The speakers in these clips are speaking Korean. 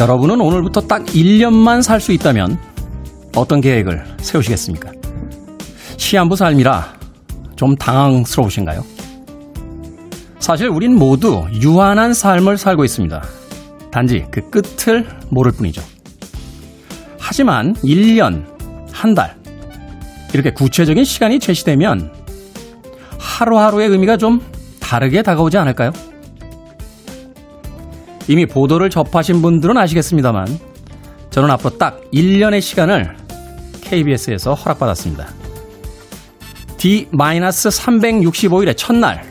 여러분은 오늘부터 딱 1년만 살 수 있다면 어떤 계획을 세우시겠습니까? 시한부 삶이라 좀 당황스러우신가요? 사실 우린 모두 유한한 삶을 살고 있습니다. 단지 그 끝을 모를 뿐이죠. 하지만 1년, 한 달, 이렇게 구체적인 시간이 제시되면 하루하루의 의미가 좀 다르게 다가오지 않을까요? 이미 보도를 접하신 분들은 아시겠습니다만 저는 앞으로 딱 1년의 시간을 KBS에서 허락받았습니다. D-365일의 첫날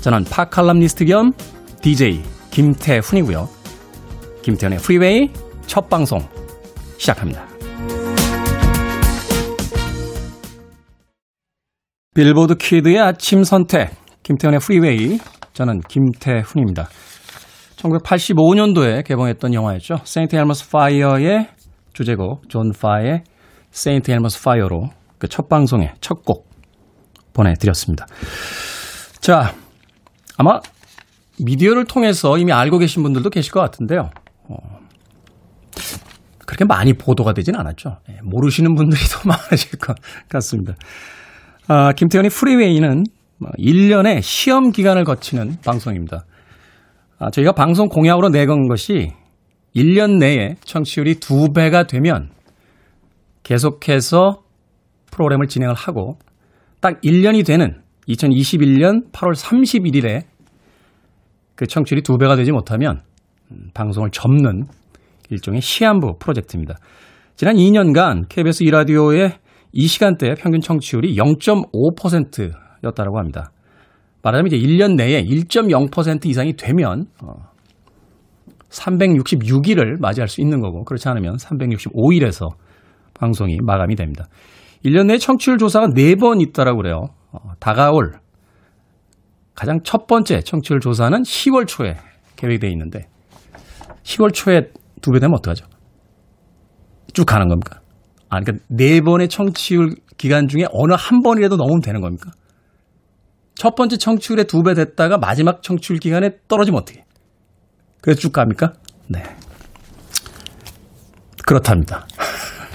저는 팝칼럼니스트 겸 DJ 김태훈이고요. 김태훈의 프리웨이 첫 방송 시작합니다. 빌보드 kid의 아침 선택 김태훈의 프리웨이 저는 김태훈입니다. 1985년도에 개봉했던 영화였죠. St. Elmo's Fire의 주제곡 존 파의 St. Elmo's Fire로 그 첫 방송의 첫 곡 보내드렸습니다. 자, 아마 미디어를 통해서 이미 알고 계신 분들도 계실 것 같은데요. 어, 그렇게 많이 보도가 되진 않았죠. 예, 모르시는 분들이 더 많으실 것 같습니다. 아, 김태현의 프리웨이는 1년의 뭐 시험 기간을 거치는 방송입니다. 아, 저희가 방송 공약으로 내건 것이 1년 내에 청취율이 2배가 되면 계속해서 프로그램을 진행을 하고 딱 1년이 되는 2021년 8월 31일에 그 청취율이 2배가 되지 못하면 음, 방송을 접는 일종의 시한부 프로젝트입니다. 지난 2년간 KBS 2라디오의 이 시간대 평균 청취율이 0.5%였다고 합니다. 말하자면 이제 1년 내에 1.0% 이상이 되면 어 366일을 맞이할 수 있는 거고 그렇지 않으면 365일에서 방송이 마감이 됩니다. 1년 내에 청취율 조사가 4번 있다라고 그래요. 어, 다가올 가장 첫 번째 청취율 조사는 10월 초에 계획되어 있는데 10월 초에 두 배 되면 어떡하죠? 쭉 가는 겁니까? 아, 그러니까 네 번의 청취율 기간 중에 어느 한 번이라도 넘으면 되는 겁니까? 첫 번째 청취율에 두배 됐다가 마지막 청취율 기간에 떨어지면 어떻게? 그래서 쭉 갑니까? 네. 그렇답니다.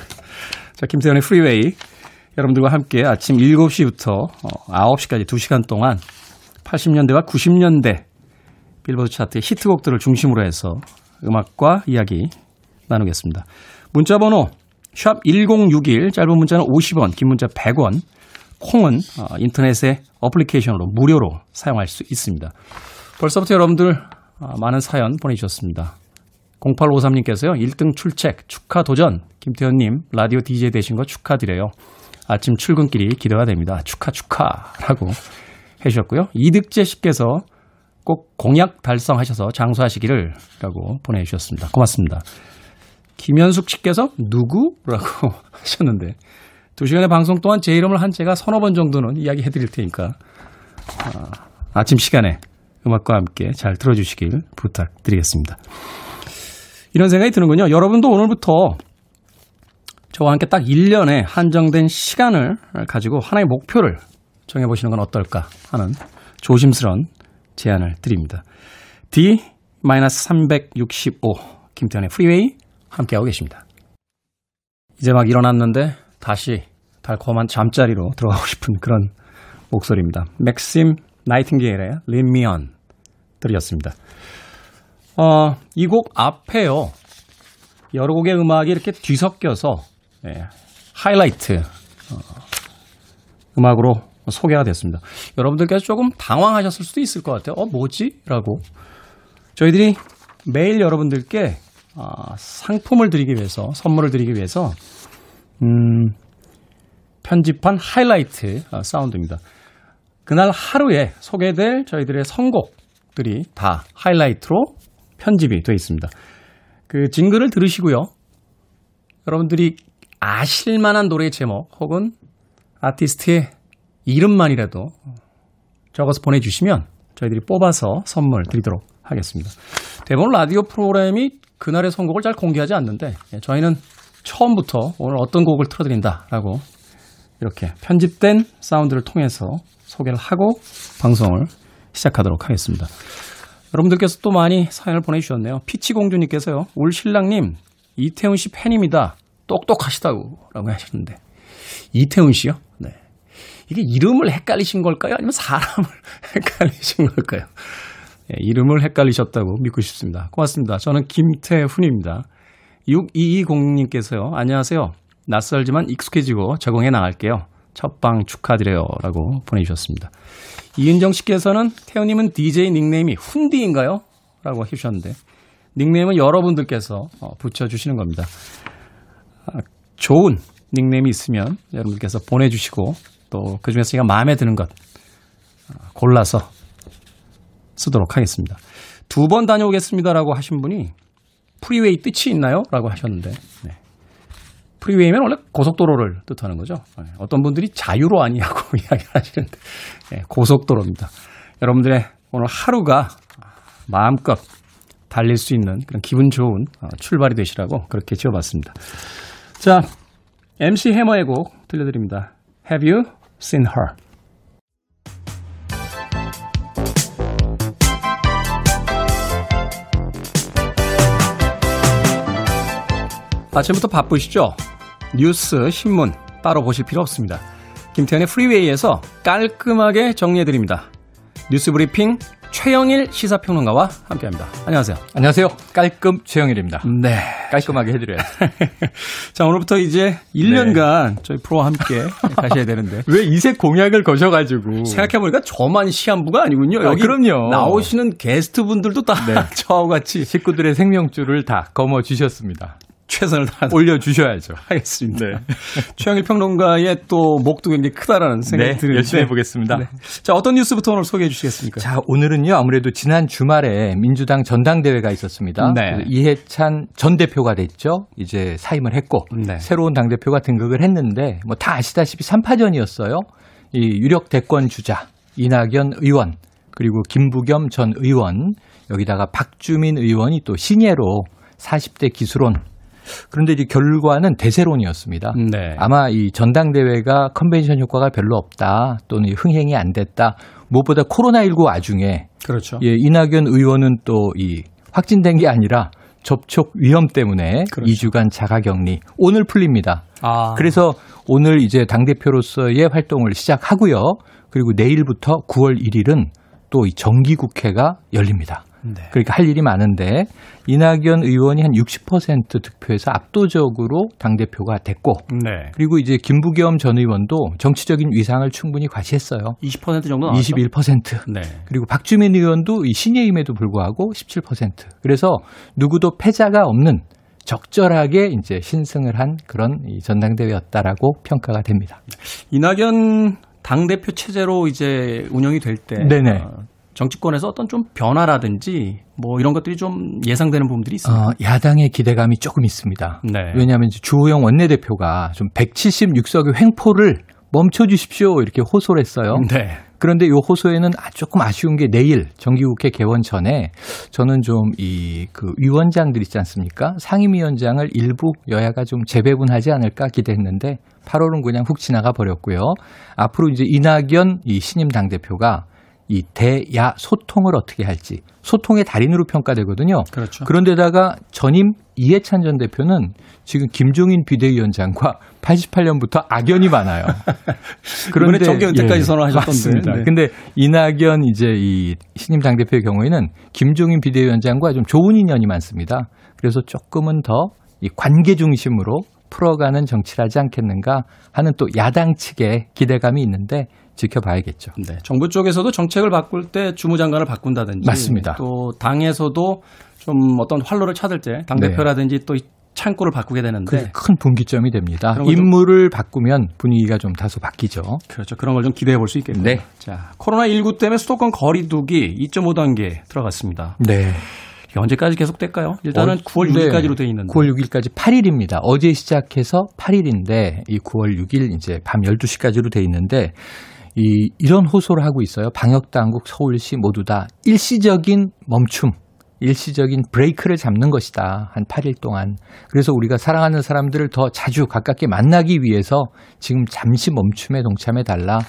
자, 김세현의 프리웨이. 여러분들과 함께 아침 7시부터 9시까지 어, 2시간 동안 80년대와 90년대 빌보드 차트의 히트곡들을 중심으로 해서 음악과 이야기 나누겠습니다. 문자 번호 샵 1061, 짧은 문자는 50원, 긴 문자 100원, 콩은 어, 인터넷의 어플리케이션으로 무료로 사용할 수 있습니다. 벌써부터 여러분들 어, 많은 사연 보내주셨습니다. 0853님께서요, 1등 출첵, 축하 도전, 김태현님, 라디오 DJ 되신 거 축하드려요. 아침 출근길이 기대가 됩니다. 축하, 축하라고 해주셨고요. 이득재 씨께서 꼭 공약 달성하셔서 장수하시기를 라고 보내주셨습니다. 고맙습니다. 김현숙 씨께서 누구라고 하셨는데 두 시간의 방송 동안 제 이름을 한 제가 서너 번 정도는 이야기 해 드릴 테니까 아, 아침 시간에 음악과 함께 잘 들어주시길 부탁드리겠습니다. 이런 생각이 드는군요. 여러분도 오늘부터 저와 함께 딱 1년에 한정된 시간을 가지고 하나의 목표를 정해보시는 건 어떨까 하는 조심스러운 제안을 드립니다. D-365 김태현의 프리웨이 함께하고 계십니다. 이제 막 일어났는데 다시 달콤한 잠자리로 들어가고 싶은 그런 목소리입니다. 맥심 나이팅게일의 On 들으셨습니다. 어, 이 곡 앞에요. 여러 곡의 음악이 이렇게 뒤섞여서 예, 하이라이트 어, 음악으로 소개가 됐습니다. 여러분들께서 조금 당황하셨을 수도 있을 것 같아요. 어, 뭐지? 라고. 저희들이 매일 여러분들께 어, 상품을 드리기 위해서, 선물을 드리기 위해서, 음, 편집한 하이라이트 어, 사운드입니다. 그날 하루에 소개될 저희들의 선곡들이 다 하이라이트로 편집이 되어 있습니다. 그 징글을 들으시고요. 여러분들이 아실 만한 노래의 제목 혹은 아티스트의 이름만이라도 적어서 보내주시면 저희들이 뽑아서 선물 드리도록 하겠습니다. 대부분 라디오 프로그램이 그날의 선곡을 잘 공개하지 않는데 예, 저희는 처음부터 오늘 어떤 곡을 틀어드린다라고 이렇게 편집된 사운드를 통해서 소개를 하고 방송을 시작하도록 하겠습니다. 여러분들께서 또 많이 사연을 보내주셨네요. 피치공주님께서요. 올 신랑님 이태훈 씨 팬입니다. 똑똑하시다고 라고 하셨는데 이태훈 씨요? 네. 이게 이름을 헷갈리신 걸까요? 아니면 사람을 헷갈리신 걸까요? 예, 이름을 헷갈리셨다고 믿고 싶습니다. 고맙습니다. 저는 김태훈입니다. 6220님께서요. 안녕하세요. 낯설지만 익숙해지고 적응해 나갈게요. 첫방 축하드려요. 라고 보내주셨습니다. 이은정 씨께서는 태훈님은 DJ 닉네임이 훈디인가요? 라고 해주셨는데 닉네임은 여러분들께서 어, 붙여주시는 겁니다. 아, 좋은 닉네임이 있으면 여러분들께서 보내주시고 또 그 중에서 제가 마음에 드는 것 아, 골라서 쓰도록 하겠습니다. 두 번 다녀오겠습니다라고 하신 분이 프리웨이 뜻이 있나요? 라고 하셨는데 네. 프리웨이면 원래 고속도로를 뜻하는 거죠. 네. 어떤 분들이 자유로 아니냐고 이야기를 하시는데 네, 고속도로입니다. 여러분들의 오늘 하루가 마음껏 달릴 수 있는 그런 기분 좋은 어, 출발이 되시라고 그렇게 지어봤습니다. 자, MC 해머의 곡 들려드립니다. Have you seen her? 아침부터 바쁘시죠? 뉴스, 신문 따로 보실 필요 없습니다. 김태훈의 프리웨이에서 깔끔하게 정리해드립니다. 뉴스 브리핑 최영일 시사평론가와 함께합니다. 안녕하세요. 안녕하세요. 깔끔 최영일입니다. 네. 깔끔하게 해드려야죠. 자, 오늘부터 이제 1년간 네. 저희 프로와 함께 가셔야 되는데. 왜 이색 공약을 거셔가지고. 생각해보니까 저만 시한부가 아니군요. 여기 아, 그럼요. 나오시는 게스트 분들도 다 네. 저와 같이 식구들의 생명줄을 다 거머쥐셨습니다. 최선을 다 올려주셔야죠. 하겠습니다. 네. 최영일 평론가의 또 목도 굉장히 크다라는 생각이 네, 드는데 열심히 해보겠습니다. 네. 자 어떤 뉴스부터 오늘 소개해 주시겠습니까? 자 오늘은요 아무래도 지난 주말에 민주당 전당대회가 있었습니다. 네. 이해찬 전 대표가 됐죠. 이제 사임을 했고 네. 새로운 당 대표가 등극을 했는데 뭐 다 아시다시피 3파전이었어요. 이 유력 대권 주자 이낙연 의원 그리고 김부겸 전 의원 여기다가 박주민 의원이 또 신예로 40대 기수론 그런데 이제 결과는 대세론이었습니다. 네. 아마 이 전당대회가 컨벤션 효과가 별로 없다 또는 흥행이 안 됐다. 무엇보다 코로나19 와중에 그렇죠. 예, 이낙연 의원은 또 이 확진된 게 아니라 접촉 위험 때문에 그렇죠. 2주간 자가 격리 오늘 풀립니다. 아. 그래서 오늘 이제 당 대표로서의 활동을 시작하고요. 그리고 내일부터 9월 1일은 또 이 정기 국회가 열립니다. 네. 그러니까 할 일이 많은데 이낙연 의원이 한 60% 득표에서 압도적으로 당 대표가 됐고 네. 그리고 이제 김부겸 전 의원도 정치적인 위상을 충분히 과시했어요. 20% 정도 나왔죠? 21%. 네. 그리고 박주민 의원도 이 신예임에도 불구하고 17%. 그래서 누구도 패자가 없는 적절하게 이제 신승을 한 그런 이 전당대회였다라고 평가가 됩니다. 이낙연 당 대표 체제로 이제 운영이 될 때, 네네. 어, 정치권에서 어떤 좀 변화라든지 뭐 이런 것들이 좀 예상되는 부분들이 있습니다. 어, 야당의 기대감이 조금 있습니다. 네. 왜냐하면 주호영 원내대표가 좀 176석의 횡포를 멈춰 주십시오 이렇게 호소를 했어요. 네. 그런데 이 호소에는 아, 조금 아쉬운 게 내일 정기국회 개원 전에 저는 좀 이 그 위원장들 있지 않습니까? 상임위원장을 일부 여야가 좀 재배분하지 않을까 기대했는데 8월은 그냥 훅 지나가 버렸고요. 앞으로 이제 이낙연 이 신임 당 대표가 이 대야 소통을 어떻게 할지 소통의 달인으로 평가되거든요. 그렇죠. 그런데다가 전임 이해찬 전 대표는 지금 김종인 비대위원장과 88년부터 악연이 많아요. 그런데 정계 은퇴까지 예, 선언하셨던데. 네. 근데 이낙연 이제 이 신임 당 대표의 경우에는 김종인 비대위원장과 좀 좋은 인연이 많습니다. 그래서 조금은 더 이 관계 중심으로 풀어가는 정치를 하지 않겠는가 하는 또 야당 측의 기대감이 있는데 지켜봐야겠죠. 네. 정부 쪽에서도 정책을 바꿀 때 주무장관을 바꾼다든지 맞습니다. 또 당에서도 좀 어떤 활로를 찾을 때 당 대표라든지 네. 또 창구를 바꾸게 되는데 큰 분기점이 됩니다. 인물을 바꾸면 분위기가 좀 다소 바뀌죠. 그렇죠. 그런 걸 좀 기대해 볼 수 있겠네요. 네. 자, 코로나 19 때문에 수도권 거리두기 2.5단계 들어갔습니다. 네. 언제까지 계속될까요? 일단은 어, 9월 6일까지로 돼 있는데. 9월 6일까지 8일입니다. 어제 시작해서 8일인데 이 9월 6일 이제 밤 12시까지로 돼 있는데 이 이런 호소를 하고 있어요. 방역 당국 서울시 모두 다 일시적인 멈춤 일시적인 브레이크를 잡는 것이다. 한 8일 동안. 그래서 우리가 사랑하는 사람들을 더 자주 가깝게 만나기 위해서 지금 잠시 멈춤에 동참해 달라.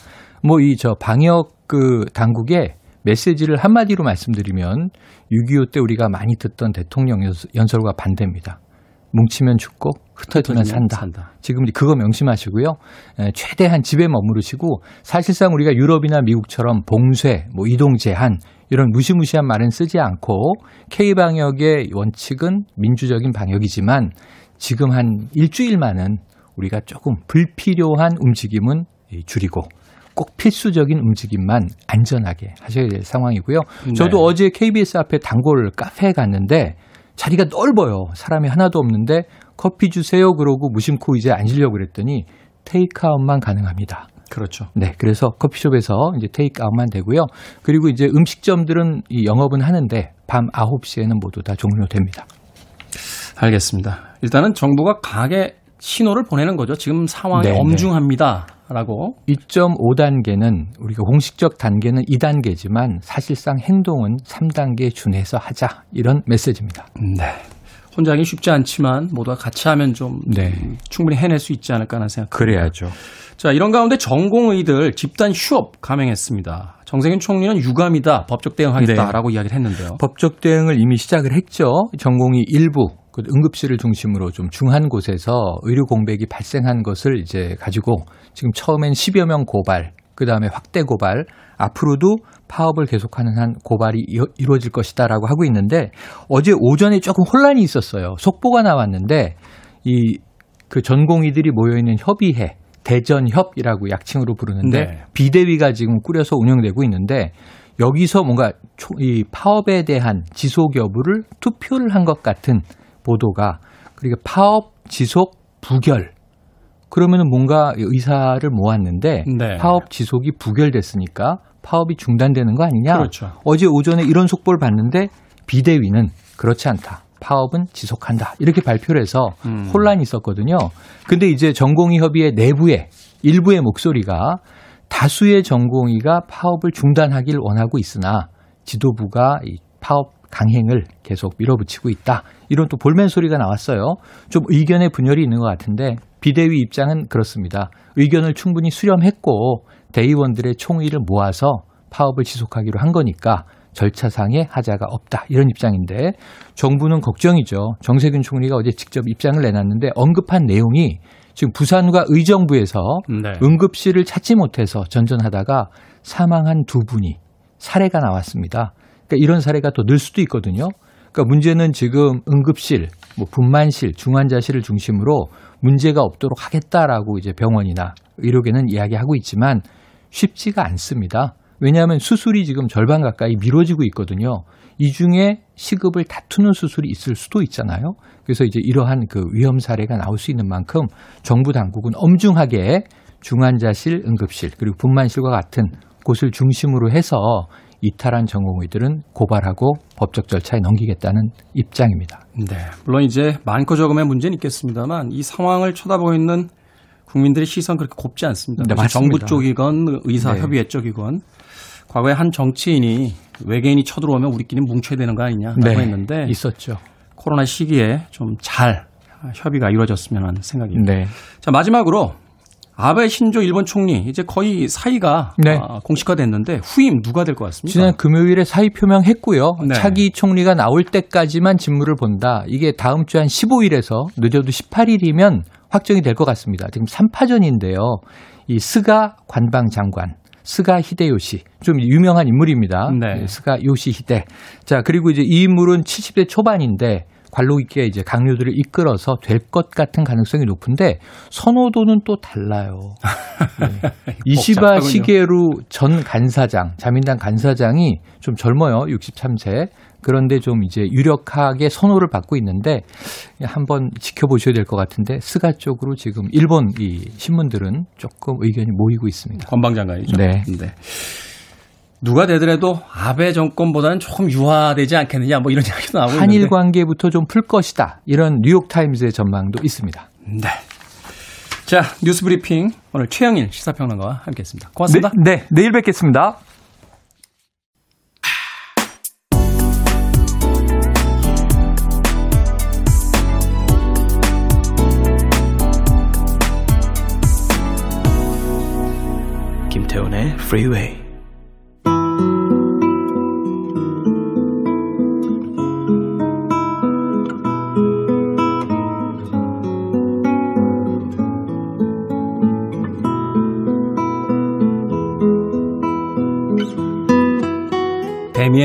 뭐 이 저 방역 그 당국에 메시지를 한마디로 말씀드리면 6.25 때 우리가 많이 듣던 대통령 연설과 반대입니다. 뭉치면 죽고 흩어지면 산다. 산다. 지금 그거 명심하시고요. 최대한 집에 머무르시고 사실상 우리가 유럽이나 미국처럼 봉쇄, 뭐 이동 제한 이런 무시무시한 말은 쓰지 않고 K 방역의 원칙은 민주적인 방역이지만 지금 한 일주일만은 우리가 조금 불필요한 움직임은 줄이고 꼭 필수적인 움직임만 안전하게 하셔야 될 상황이고요. 네. 저도 어제 KBS 앞에 단골 카페에 갔는데 자리가 넓어요. 사람이 하나도 없는데 커피 주세요 그러고 무심코 이제 앉으려고 그랬더니 테이크아웃만 가능합니다. 그렇죠. 네. 그래서 커피숍에서 이제 테이크아웃만 되고요. 그리고 이제 음식점들은 이 영업은 하는데 밤 9시에는 모두 다 종료됩니다. 알겠습니다. 일단은 정부가 가게 신호를 보내는 거죠. 지금 상황이 네, 네. 엄중합니다. 라고. 2.5단계는 우리가 공식적 단계는 2단계지만 사실상 행동은 3단계에 준해서 하자. 이런 메시지입니다. 네. 혼자 하기 쉽지 않지만 모두가 같이 하면 좀 네. 충분히 해낼 수 있지 않을까 하는 생각. 그래야죠. 자, 이런 가운데 전공의들 집단 휴업 감행했습니다. 정세균 총리는 유감이다. 법적 대응하겠다라고 네. 이야기를 했는데요. 법적 대응을 이미 시작을 했죠. 전공의 일부 그 응급실을 중심으로 좀 중한 곳에서 의료 공백이 발생한 것을 이제 가지고 지금 처음엔 10여 명 고발, 그 다음에 확대 고발, 앞으로도 파업을 계속하는 한 고발이 이루어질 것이다라고 하고 있는데 어제 오전에 조금 혼란이 있었어요. 속보가 나왔는데 이 그 전공의들이 모여 있는 협의회 대전협이라고 약칭으로 부르는데 네. 비대위가 지금 꾸려서 운영되고 있는데 여기서 뭔가 이 파업에 대한 지속 여부를 투표를 한 것 같은 보도가 그러니까 파업 지속 부결 그러면은 뭔가 의사를 모았는데 네. 파업 지속이 부결됐으니까 파업이 중단되는 거 아니냐? 그렇죠. 어제 오전에 이런 속보를 봤는데 비대위는 그렇지 않다. 파업은 지속한다. 이렇게 발표를 해서 음. 혼란이 있었거든요. 근데 이제 전공의 협의회 내부에 일부의 목소리가 다수의 전공의가 파업을 중단하길 원하고 있으나 지도부가 이 파업 강행을 계속 밀어붙이고 있다. 이런 또 볼멘 소리가 나왔어요. 좀 의견의 분열이 있는 것 같은데 비대위 입장은 그렇습니다. 의견을 충분히 수렴했고 대의원들의 총의를 모아서 파업을 지속하기로 한 거니까 절차상의 하자가 없다. 이런 입장인데 정부는 걱정이죠. 정세균 총리가 어제 직접 입장을 내놨는데 언급한 내용이 지금 부산과 의정부에서 네. 응급실을 찾지 못해서 전전하다가 사망한 두 분이 사례가 나왔습니다. 그러니까 이런 사례가 더 늘 수도 있거든요. 그러니까 문제는 지금 응급실, 뭐 분만실, 중환자실을 중심으로 문제가 없도록 하겠다라고 이제 병원이나 의료계는 이야기하고 있지만 쉽지가 않습니다. 왜냐하면 수술이 지금 절반 가까이 미뤄지고 있거든요. 이 중에 시급을 다투는 수술이 있을 수도 있잖아요. 그래서 이제 이러한 그 위험 사례가 나올 수 있는 만큼 정부 당국은 엄중하게 중환자실, 응급실 그리고 분만실과 같은 곳을 중심으로 해서 이탈한 전공의들은 고발하고 법적 절차에 넘기겠다는 입장입니다. 네. 물론 이제 많고 적음의 문제는 있겠습니다만 이 상황을 쳐다보고 있는 국민들의 시선 그렇게 곱지 않습니다. 네, 정부 쪽이건 의사협의회 네. 쪽이건 과거에 한 정치인이 외계인이 쳐들어오면 우리끼리 뭉쳐야 되는 거 아니냐라고 네, 했는데 있었죠. 코로나 시기에 좀 잘 협의가 이루어졌으면 하는 생각입니다. 네. 자 마지막으로 아베 신조 일본 총리 이제 거의 사의가 네. 어, 공식화됐는데 후임 누가 될 것 같습니까? 지난 금요일에 사의 표명했고요. 네. 차기 총리가 나올 때까지만 직무를 본다. 이게 다음 주 한 15일에서 늦어도 18일이면 확정이 될 것 같습니다. 지금 3파전인데요. 이 스가 관방 장관, 스가 히데요시 좀 유명한 인물입니다. 네. 스가 요시 히데. 자 그리고 이제 이 인물은 70대 초반인데 관록 있게 이제 강요들을 이끌어서 될 것 같은 가능성이 높은데 선호도는 또 달라요. 네. 이시바 시게루 전 간사장, 자민당 간사장이 좀 젊어요. 63세. 그런데 좀 이제 유력하게 선호를 받고 있는데 한번 지켜보셔야 될 것 같은데 스가 쪽으로 지금 일본 이 신문들은 조금 의견이 모이고 있습니다. 관방장관이죠. 네. 네. 누가 되더라도 아베 정권보다는 조금 유화되지 않겠느냐 뭐 이런 이야기도 나오고 한일 있는데. 관계부터 좀 풀 것이다. 이런 뉴욕 타임즈의 전망도 있습니다. 네. 자, 뉴스 브리핑 오늘 최영일 시사평론가와 함께했습니다. 고맙습니다. 네, 네 내일 뵙겠습니다. 김태훈의 Freeway.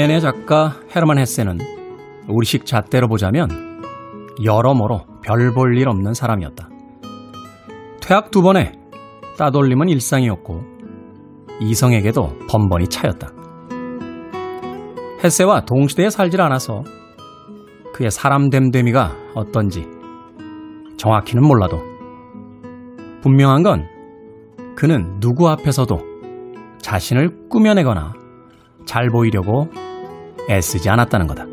데미엔의 작가 헤르만 헤세는 우리식 잣대로 보자면 여러모로 별 볼 일 없는 사람이었다. 퇴학 두 번에 따돌림은 일상이었고 이성에게도 번번이 차였다. 헤세와 동시대에 살질 않아서 그의 사람 됨됨이가 어떤지 정확히는 몰라도 분명한 건 그는 누구 앞에서도 자신을 꾸며내거나 잘 보이려고 애쓰지 않았다는 거다.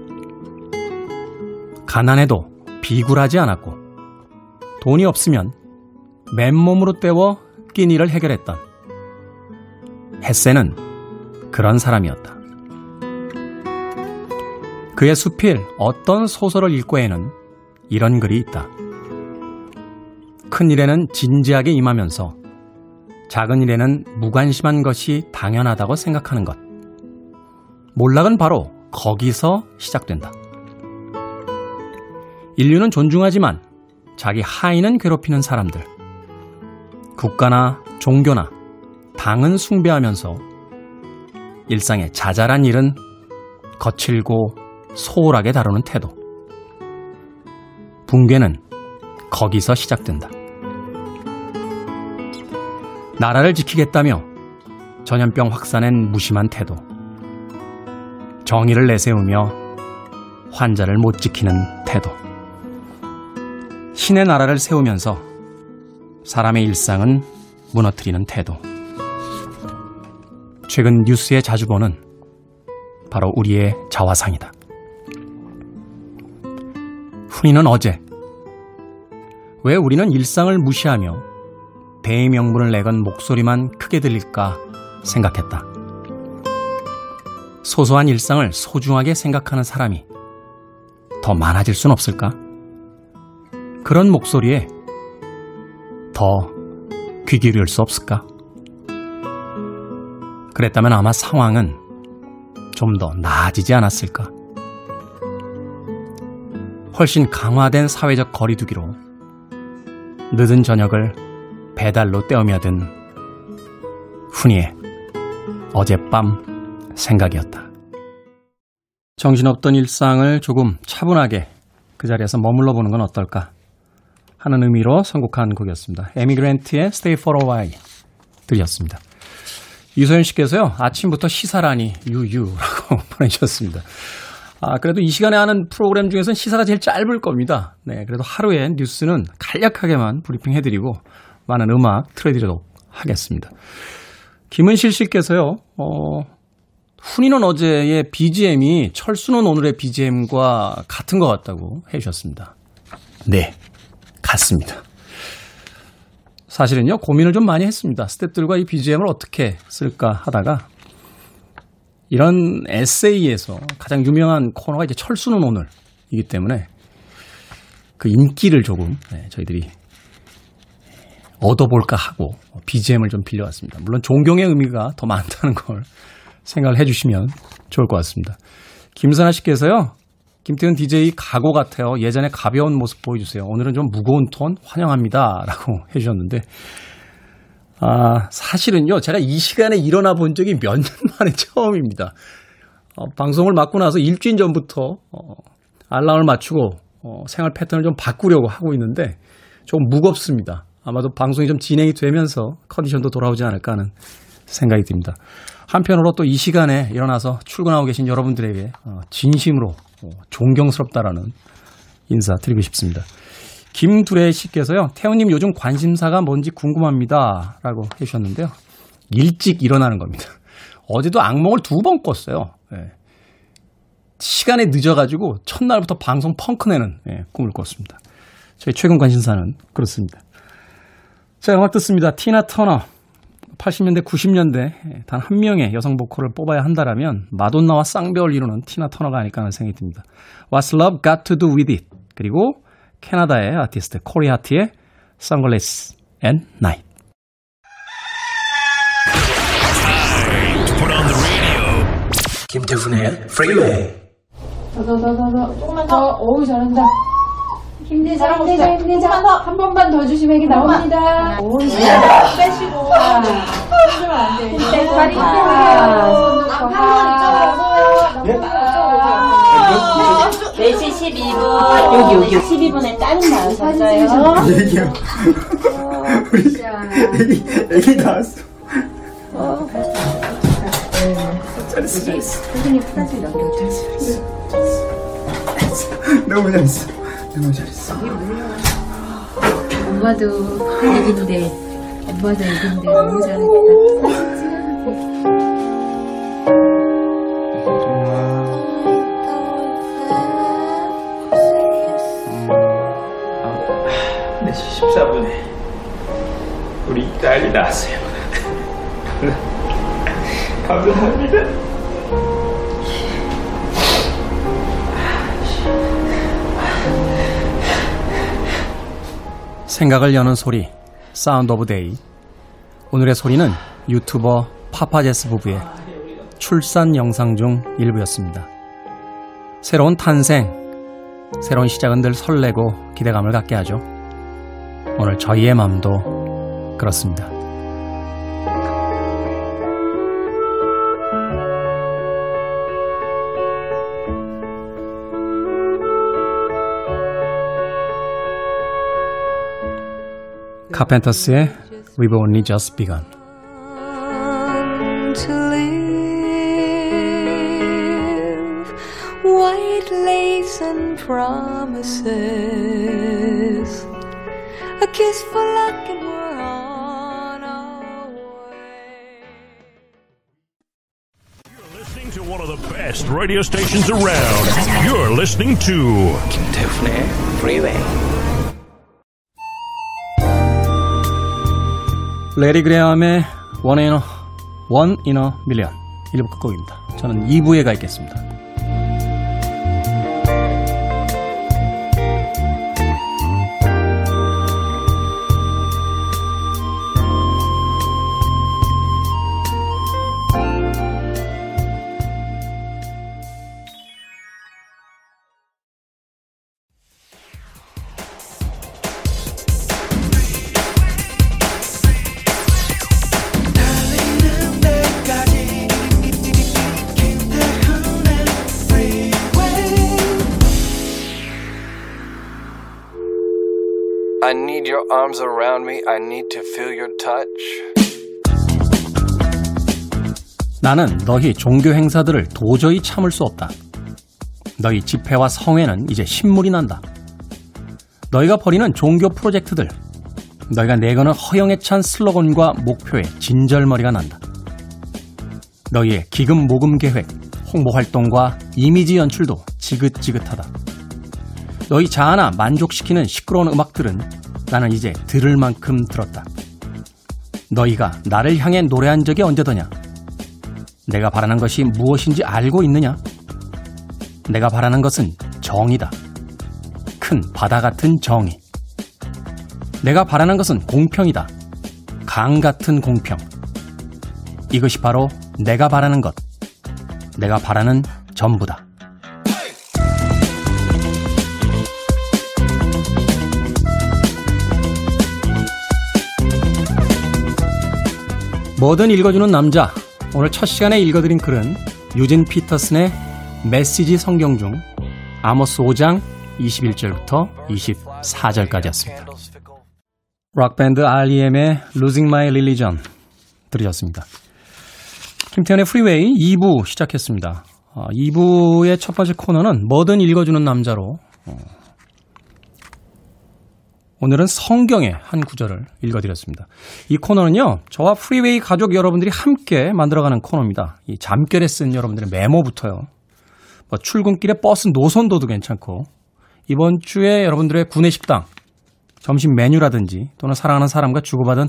가난해도 비굴하지 않았고 돈이 없으면 맨몸으로 때워 끼니를 해결했던 헤세는 그런 사람이었다. 그의 수필 어떤 소설을 읽고에는 이런 글이 있다. 큰 일에는 진지하게 임하면서 작은 일에는 무관심한 것이 당연하다고 생각하는 것. 몰락은 바로 거기서 시작된다. 인류는 존중하지만 자기 하인은 괴롭히는 사람들. 국가나 종교나 당은 숭배하면서 일상의 자잘한 일은 거칠고 소홀하게 다루는 태도. 붕괴는 거기서 시작된다. 나라를 지키겠다며 전염병 확산엔 무심한 태도. 정의를 내세우며 환자를 못 지키는 태도. 신의 나라를 세우면서 사람의 일상은 무너뜨리는 태도. 최근 뉴스에 자주 보는 바로 우리의 자화상이다. 훈이는 어제 왜 우리는 일상을 무시하며 대의 명분을 내건 목소리만 크게 들릴까 생각했다. 소소한 일상을 소중하게 생각하는 사람이 더 많아질 순 없을까? 그런 목소리에 더 귀 기울일 수 없을까? 그랬다면 아마 상황은 좀 더 나아지지 않았을까? 훨씬 강화된 사회적 거리두기로 늦은 저녁을 배달로 떼어며든 훈이의 어젯밤 생각이었다. 정신없던 일상을 조금 차분하게 그 자리에서 머물러 보는 건 어떨까 하는 의미로 선곡한 곡이었습니다. 에미그랜트의 Stay for a While 들이었습니다. 이소연 씨께서요, 아침부터 시사라니, 유유라고 보내주셨습니다. 아, 그래도 이 시간에 하는 프로그램 중에서는 시사가 제일 짧을 겁니다. 네, 그래도 하루에 뉴스는 간략하게만 브리핑 해드리고 많은 음악 틀어드리도록 하겠습니다. 김은실 씨께서요, 어, 훈이는 어제의 BGM이 철수는 오늘의 BGM과 같은 것 같다고 해주셨습니다. 네, 같습니다. 사실은요, 고민을 좀 많이 했습니다. 스탭들과 이 BGM을 어떻게 쓸까 하다가 이런 에세이에서 가장 유명한 코너가 이제 철수는 오늘이기 때문에 그 인기를 조금 네, 저희들이 얻어볼까 하고 BGM을 좀 빌려왔습니다. 물론 존경의 의미가 더 많다는 걸 생각을 해 주시면 좋을 것 같습니다. 김선아 씨께서요. 김태훈 DJ 각오 같아요. 예전에 가벼운 모습 보여주세요. 오늘은 좀 무거운 톤 환영합니다. 라고 해주셨는데 아, 사실은요, 제가 이 시간에 일어나 본 적이 몇 년 만에 처음입니다. 어, 방송을 맡고 나서 일주일 전부터 어, 알람을 맞추고 어, 생활 패턴을 좀 바꾸려고 하고 있는데 좀 무겁습니다. 아마도 방송이 좀 진행이 되면서 컨디션도 돌아오지 않을까 하는 생각이 듭니다. 한편으로 또 이 시간에 일어나서 출근하고 계신 여러분들에게 어, 진심으로 어, 존경스럽다라는 인사 드리고 싶습니다. 김두래 씨께서요, 태우님 요즘 관심사가 뭔지 궁금합니다. 라고 해주셨는데요. 일찍 일어나는 겁니다. 어제도 악몽을 두 번 꿨어요. 네. 시간에 늦어가지고 첫날부터 방송 펑크 내는 네, 꿈을 꿨습니다. 저희 최근 관심사는 그렇습니다. 자, 음악 듣습니다. 티나 터너. 80년대, 90년대 단 한 명의 여성 보컬을 뽑아야 한다라면 마돈나와 쌍벽을 이루는 티나 터너가 아닐까 하는 생각이 듭니다. What's Love Got to Do With It? 그리고 캐나다의 아티스트 코리 하트의 Sunglasses at Night. 김태훈의 프리웨이 더더더더. 조금만 더. 어우 잘한다 힘내자 힘내자 힘내자 한 번만 더 주시면 이게 나옵니다 오우 빼시고 힘주면 안돼 힘내 다리 힘내 손을 더 12분. 여기, 여기. 12분에 다른 나오셨어요. 얘기야. 우리 애기, 애기 나왔어. 잘했어, 잘했어. 선생님 프라질 넘겨 잘했어. 너무 잘했어. 너무 잘했어. 엄마도 애긴데, 엄마도 애긴데 너무 잘했다. 네, 14분에 우리 딸이 나왔어요. 감사합니다. 생각을 여는 소리, Sound of Day. 오늘의 소리는 유튜버 파파제스 부부의 출산 영상 중 일부였습니다. 새로운 탄생, 새로운 시작은 늘 설레고 기대감을 갖게 하죠. 오늘 저희의 마음도 그렇습니다. 카펜터스의 We've Only Just Begun to live white lace and promises a kiss for luck and we're on our way Listening to one of the best radio stations around. You're listening to 김태훈의 Freeway. 레리 One in a Million 1부 끝곡입니다. 저는 2부에 가 있겠습니다. Your arms around me. I need to feel your touch. 나는 너희 종교 행사들을 도저히 참을 수 없다. 너희 집회와 성회는 이제 신물이 난다. 너희가 벌이는 종교 프로젝트들, 너희가 내거는 허영에 찬 슬로건과 목표에 진절머리가 난다. 너희의 기금 모금 계획, 홍보 활동과 이미지 연출도 지긋지긋하다. 너희 자아나 만족시키는 시끄러운 음악들은 나는 이제 들을 만큼 들었다. 너희가 나를 향해 노래한 적이 언제더냐? 내가 바라는 것이 무엇인지 알고 있느냐? 내가 바라는 것은 정이다. 큰 바다 같은 정의. 내가 바라는 것은 공평이다. 강 같은 공평. 이것이 바로 내가 바라는 것. 내가 바라는 전부다. 뭐든 읽어주는 남자. 오늘 첫 시간에 읽어드린 글은 유진 피터슨의 메시지 성경 중 아모스 5장 21절부터 24절까지였습니다. 락밴드 REM의 Losing My Religion 들으셨습니다. 김태훈의 프리웨이 2부 시작했습니다. 2부의 첫 번째 코너는 뭐든 읽어주는 남자로 오늘은 성경의 한 구절을 읽어드렸습니다. 이 코너는요, 저와 프리웨이 가족 여러분들이 함께 만들어가는 코너입니다. 이 잠결에 쓴 여러분들의 메모부터요. 뭐 출근길에 버스 노선도도 괜찮고, 이번 주에 여러분들의 구내 식당, 점심 메뉴라든지 또는 사랑하는 사람과 주고받은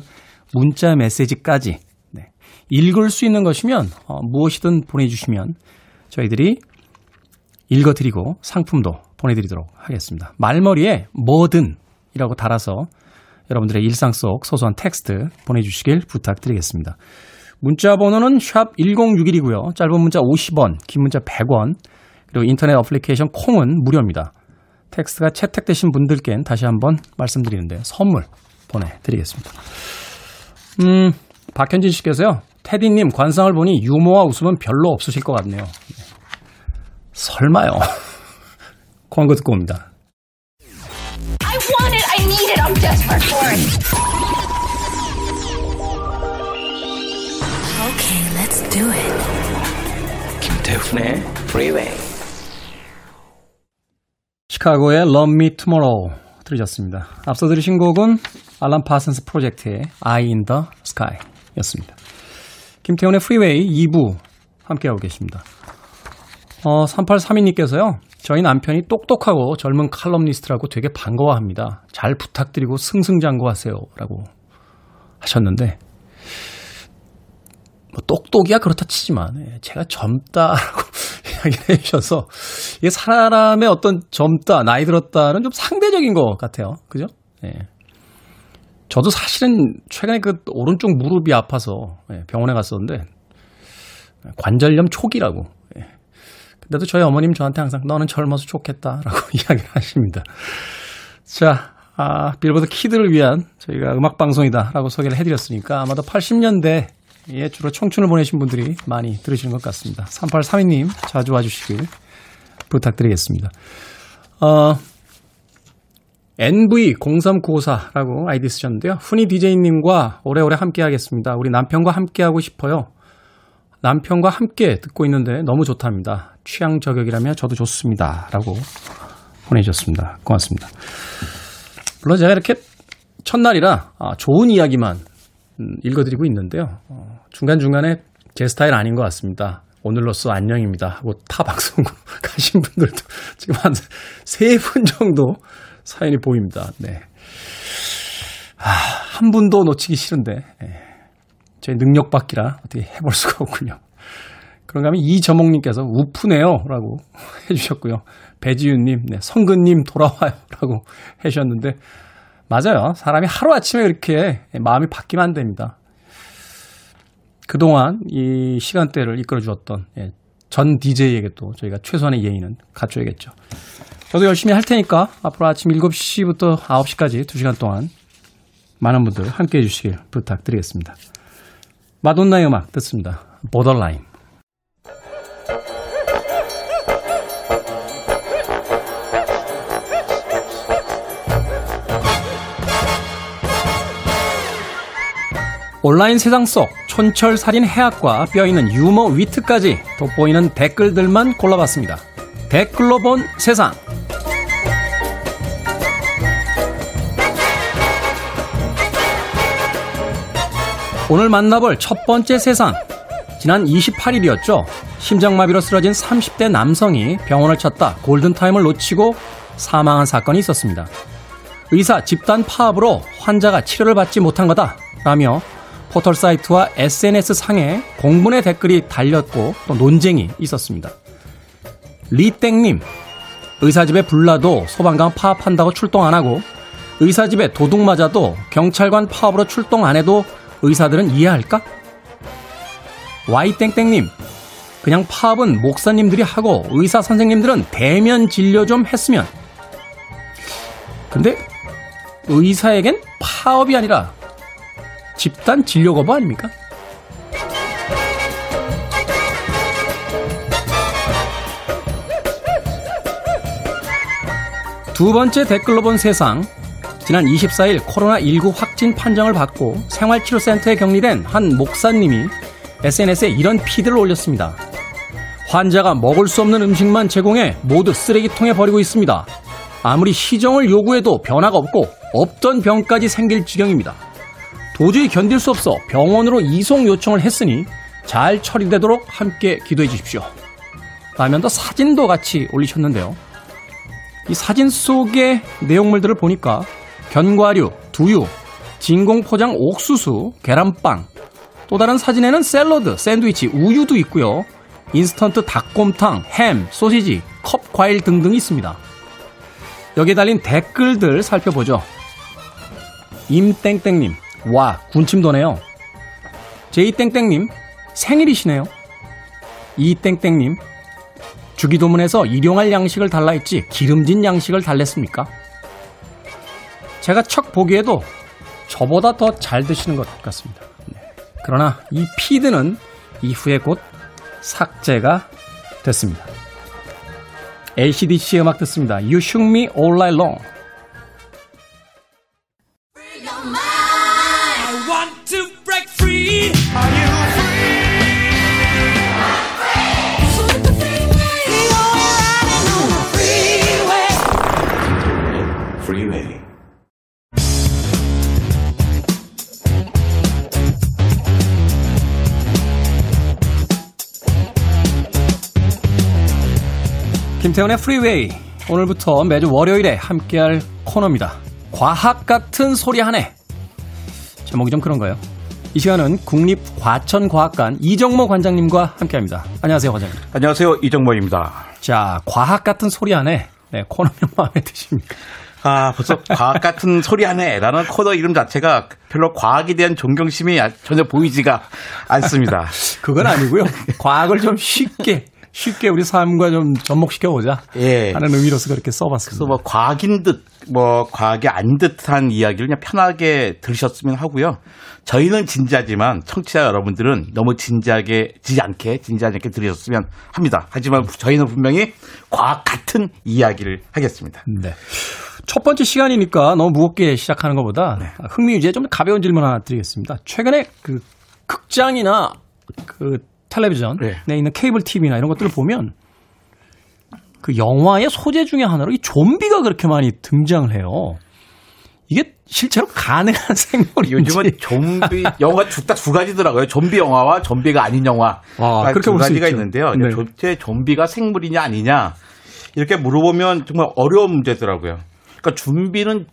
문자 메시지까지 네, 읽을 수 있는 것이면 어, 무엇이든 보내주시면 저희들이 읽어드리고 상품도 보내드리도록 하겠습니다. 말머리에 뭐든 이라고 달아서 여러분들의 일상 속 소소한 텍스트 보내주시길 부탁드리겠습니다. 문자 번호는 샵 1061이고요. 짧은 문자 50원, 긴 문자 100원, 그리고 인터넷 어플리케이션 콩은 무료입니다. 텍스트가 채택되신 분들께는 다시 한번 말씀드리는데 선물 보내드리겠습니다. 음, 박현진 씨께서요. 테디님 관상을 보니 유머와 웃음은 별로 없으실 것 같네요. 설마요. 광고 듣고 옵니다. I'm desperate for it. Okay, let's do it. 김태훈의 Freeway. 시카고의 Love Me Tomorrow 들으셨습니다. 앞서 들으신 곡은 알란 파슨스 프로젝트의 Eye in the Sky 였습니다. 김태훈의 프리웨이 2부 함께하고 계십니다. 어, 3832님께서요. 저희 남편이 똑똑하고 젊은 칼럼니스트라고 되게 반가워합니다. 잘 부탁드리고 승승장구하세요. 라고 하셨는데 뭐 똑똑이야 그렇다 치지만 예, 제가 젊다라고 이야기를 해주셔서 이게 사람의 어떤 젊다 나이 들었다는 좀 상대적인 것 같아요. 그죠? 예. 저도 사실은 최근에 그 오른쪽 무릎이 아파서 예, 병원에 갔었는데 관절염 초기라고. 예. 근데도 저희 어머님 저한테 항상 너는 젊어서 좋겠다라고 이야기를 하십니다. 자, 아, 빌보드 키드를 위한 저희가 음악 방송이다라고 소개를 해드렸으니까 아마도 80년대 예, 주로 청춘을 보내신 분들이 많이 들으시는 것 같습니다. 3832님 자주 와주시길 부탁드리겠습니다. 어, NV0394라고 아이디 쓰셨는데요. 훈이 DJ님과 오래오래 함께 하겠습니다. 우리 남편과 함께 하고 싶어요. 남편과 함께 듣고 있는데 너무 좋답니다. 취향 저격이라면 저도 좋습니다. 라고 보내주셨습니다. 고맙습니다. 물론 제가 이렇게 첫날이라 아, 좋은 이야기만 음, 읽어드리고 있는데요. 어, 중간중간에 제 스타일 아닌 것 같습니다. 오늘로써 안녕입니다. 하고 타 방송으로 가신 분들도 지금 한 세 분 정도 사연이 보입니다. 네. 아, 한 분도 놓치기 싫은데, 예. 제 능력 밖이라 어떻게 해볼 수가 없군요. 그런가 하면 이저목님께서 우프네요. 라고 해주셨고요. 배지윤님, 네, 성근님 돌아와요. 라고 해주셨는데, 맞아요. 사람이 하루아침에 이렇게 마음이 바뀌면 안 됩니다. 그동안 이 시간대를 이끌어 주었던 예, 전 DJ에게 또 저희가 최소한의 예의는 갖춰야겠죠. 저도 열심히 할 테니까 앞으로 아침 7시부터 9시까지 2시간 동안 많은 분들 함께 해주시길 부탁드리겠습니다. 마돈나의 음악 듣습니다. 보더라인. 온라인 세상 속 촌철살인 해학과 뼈있는 유머 위트까지 돋보이는 댓글들만 골라봤습니다. 댓글로 본 세상. 오늘 만나볼 첫 번째 세상. 지난 28일이었죠. 심장마비로 쓰러진 30대 남성이 병원을 찾다 골든타임을 놓치고 사망한 사건이 있었습니다. 의사 집단 파업으로 환자가 치료를 받지 못한 거다. 라며 포털 사이트와 SNS 상에 공분의 댓글이 달렸고 또 논쟁이 있었습니다. 리땡님, 의사 집에 불나도 소방관 파업한다고 출동 안 하고 의사 집에 도둑 맞아도 경찰관 파업으로 출동 안 해도 의사들은 이해할까? Y땡땡님, 그냥 파업은 목사님들이 하고 의사 선생님들은 대면 진료 좀 했으면. 근데 의사에겐 파업이 아니라 집단 진료 거부 아닙니까? 두 번째 댓글로 본 세상. 지난 24일 코로나19 확진 판정을 받고 생활치료센터에 격리된 한 목사님이 SNS에 이런 피드를 올렸습니다. 환자가 먹을 수 없는 음식만 제공해 모두 쓰레기통에 버리고 있습니다. 아무리 시정을 요구해도 변화가 없고 없던 병까지 생길 지경입니다. 도저히 견딜 수 없어 병원으로 이송 요청을 했으니 잘 처리되도록 함께 기도해 주십시오. 라면서 사진도 같이 올리셨는데요. 이 사진 속의 내용물들을 보니까 견과류, 두유, 진공 포장 옥수수, 계란빵, 또 다른 사진에는 샐러드, 샌드위치, 우유도 있고요. 인스턴트 닭곰탕, 햄, 소시지, 컵 과일 등등이 있습니다. 여기에 달린 댓글들 살펴보죠. 임땡땡님, 와, 군침 도네요. 제이땡땡님, 생일이시네요. 이땡땡님, 주기도문에서 일용할 양식을 달라 했지 기름진 양식을 달랬습니까? 제가 척 보기에도 저보다 더 잘 드시는 것 같습니다. 네. 그러나 이 피드는 이후에 곧 삭제가 됐습니다. LCDC의 음악 듣습니다. You shook me all night long. 김태훈의 프리웨이. 오늘부터 매주 월요일에 함께할 코너입니다. 과학 같은 소리 하네. 제목이 좀 그런가요? 이 시간은 국립과천과학관 이정모 관장님과 함께합니다. 안녕하세요, 관장님. 안녕하세요, 이정모입니다. 자, 과학 같은 소리 하네. 네, 코너명 마음에 드십니까? 아, 벌써 과학 같은 소리 하네 라는 코너 이름 자체가 별로 과학에 대한 존경심이 전혀 보이지가 않습니다. 그건 아니고요. 과학을 좀 쉽게 쉽게 우리 삶과 좀 접목시켜 보자 예. 하는 의미로서 그렇게 써봤습니다. 그래서 뭐 과학인 듯, 뭐 과학이 안 듯한 이야기를 그냥 편하게 들으셨으면 하고요. 저희는 진지하지만 청취자 여러분들은 너무 진지하게 지지 않게 진지하지 않게 들으셨으면 합니다. 하지만 저희는 분명히 과학 같은 이야기를 하겠습니다. 네. 첫 번째 시간이니까 너무 무겁게 시작하는 것보다 네. 흥미 유지에 좀 가벼운 질문 하나 드리겠습니다. 최근에 그 극장이나 그 텔레비전에 네. 있는 케이블 TV나 이런 것들을 보면 그 영화의 소재 중의 하나로 이 좀비가 그렇게 많이 등장을 해요. 이게 실제로 가능한 생물인지 요즘은 좀비 영화가 딱두 가지더라고요. 좀비 영화와 좀비가 아닌 영화. 아, 그렇게 두 가지가 있는데요. 네. 제 좀비가 생물이냐 아니냐 이렇게 물어보면 정말 어려운 문제더라고요. 그러니까 좀비는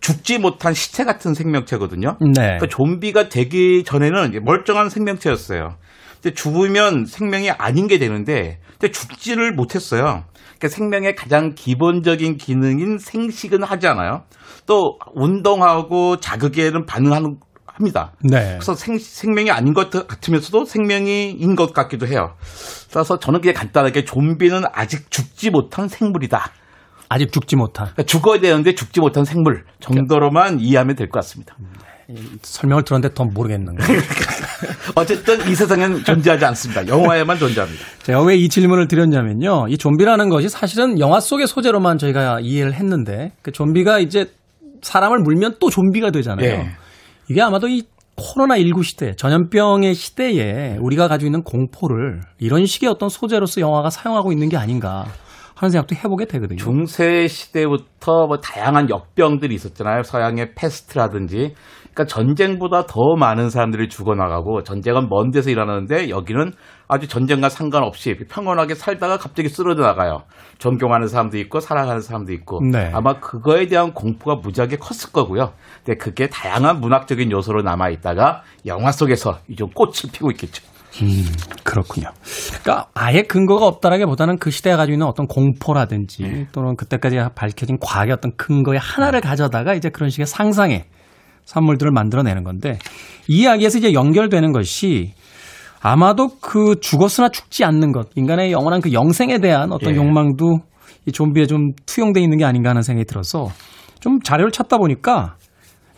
죽지 못한 시체 같은 생명체거든요. 네. 그러니까 좀비가 되기 전에는 멀쩡한 생명체였어요. 근데 죽으면 생명이 아닌 게 되는데 근데 죽지를 못했어요. 그러니까 생명의 가장 기본적인 기능인 생식은 하지 않아요. 또 운동하고 자극에는 반응하는 합니다. 네. 그래서 생, 생명이 아닌 것 같으면서도 생명인 것 같기도 해요. 그래서 저는 그냥 간단하게 좀비는 아직 죽지 못한 생물이다. 아직 죽지 못한. 그러니까 죽어야 되는데 죽지 못한 생물 정도로만 이해하면 될 것 같습니다. 설명을 들었는데 더 모르겠는 거예요. 어쨌든 이 세상엔 존재하지 않습니다. 영화에만 존재합니다. 제가 왜 이 질문을 드렸냐면요. 이 좀비라는 것이 사실은 영화 속의 소재로만 저희가 이해를 했는데 그 좀비가 이제 사람을 물면 또 좀비가 되잖아요. 예. 이게 아마도 이 코로나19 시대, 전염병의 시대에 우리가 가지고 있는 공포를 이런 식의 어떤 소재로서 영화가 사용하고 있는 게 아닌가 하는 생각도 해보게 되거든요. 중세 시대부터 뭐 다양한 역병들이 있었잖아요. 서양의 패스트라든지 그러니까 전쟁보다 더 많은 사람들이 죽어나가고 전쟁은 먼 데서 일어나는데 여기는 아주 전쟁과 상관없이 평온하게 살다가 갑자기 쓰러져 나가요. 존경하는 사람도 있고 사랑하는 사람도 있고 네. 아마 그거에 대한 공포가 무지하게 컸을 거고요. 근데 그게 다양한 문학적인 요소로 남아 있다가 영화 속에서 이제 꽃을 피고 있겠죠. 음, 그렇군요. 그러니까 아예 근거가 없다라기보다는 그 시대에 가지고 있는 어떤 공포라든지 네. 또는 그때까지 밝혀진 과학의 어떤 근거의 하나를 가져다가 이제 그런 식의 상상에 산물들을 만들어내는 건데 이 이야기에서 이제 연결되는 것이 아마도 그 죽었으나 죽지 않는 것, 인간의 영원한 그 영생에 대한 어떤 예. 욕망도 이 좀비에 좀 투영돼 있는 게 아닌가 하는 생각이 들어서 좀 자료를 찾다 보니까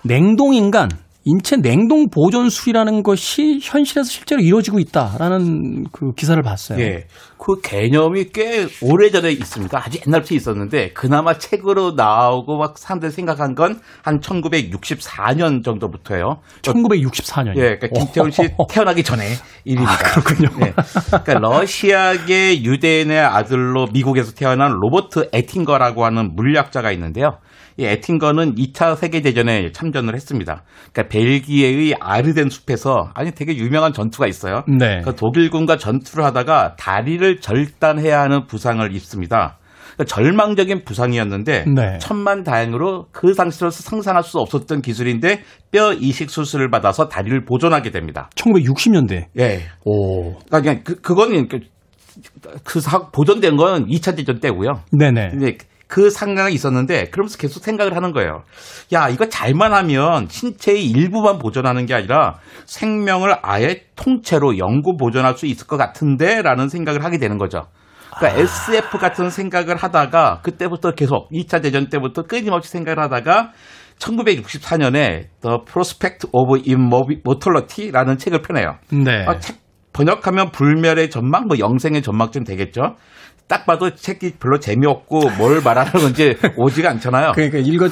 냉동 인간, 인체 냉동 보존술이라는 것이 현실에서 실제로 이루어지고 있다라는 그 기사를 봤어요. 예. 그 개념이 꽤 오래전에 있습니다. 아주 옛날부터 있었는데 그나마 책으로 나오고 막 사람들이 생각한 건 한 1964년 정도부터예요. 1964년이요. 예. 그러니까 김태훈 씨 태어나기 전에 일입니다. 아, 그렇군요. 네. 그러니까 러시아계 유대인의 아들로 미국에서 태어난 로버트 에팅거라고 하는 물리학자가 있는데요. 이 에팅거는 2차 세계대전에 참전을 했습니다. 그러니까 벨기에의 아르덴 숲에서 아니 되게 유명한 전투가 있어요. 네. 그 독일군과 전투를 하다가 다리를 절단해야 하는 부상을 입습니다. 그러니까 절망적인 부상이었는데 네. 천만 다행으로 그 당시로서 상상할 수 없었던 기술인데 뼈 이식 수술을 받아서 다리를 보존하게 됩니다. 1960년대. 예. 오. 그러니까 그냥 그 그거는 그, 그 사, 보존된 건 2차 대전 때고요. 네네. 근데 그 상황이 있었는데 그러면서 계속 생각을 하는 거예요. 야, 이거 잘만 하면 신체의 일부만 보존하는 게 아니라 생명을 아예 통째로 영구 보존할 수 있을 것 같은데 라는 생각을 하게 되는 거죠. 그러니까 아... SF 같은 생각을 하다가 그때부터 계속 2차 대전 때부터 끊임없이 생각을 하다가 1964년에 The Prospect of Immortality라는 책을 펴내요. 네. 아, 책 번역하면 불멸의 전망, 뭐 영생의 전망쯤 되겠죠. 딱 봐도 책이 별로 재미없고 뭘 말하는 건지 오지가 않잖아요. 그러니까 읽어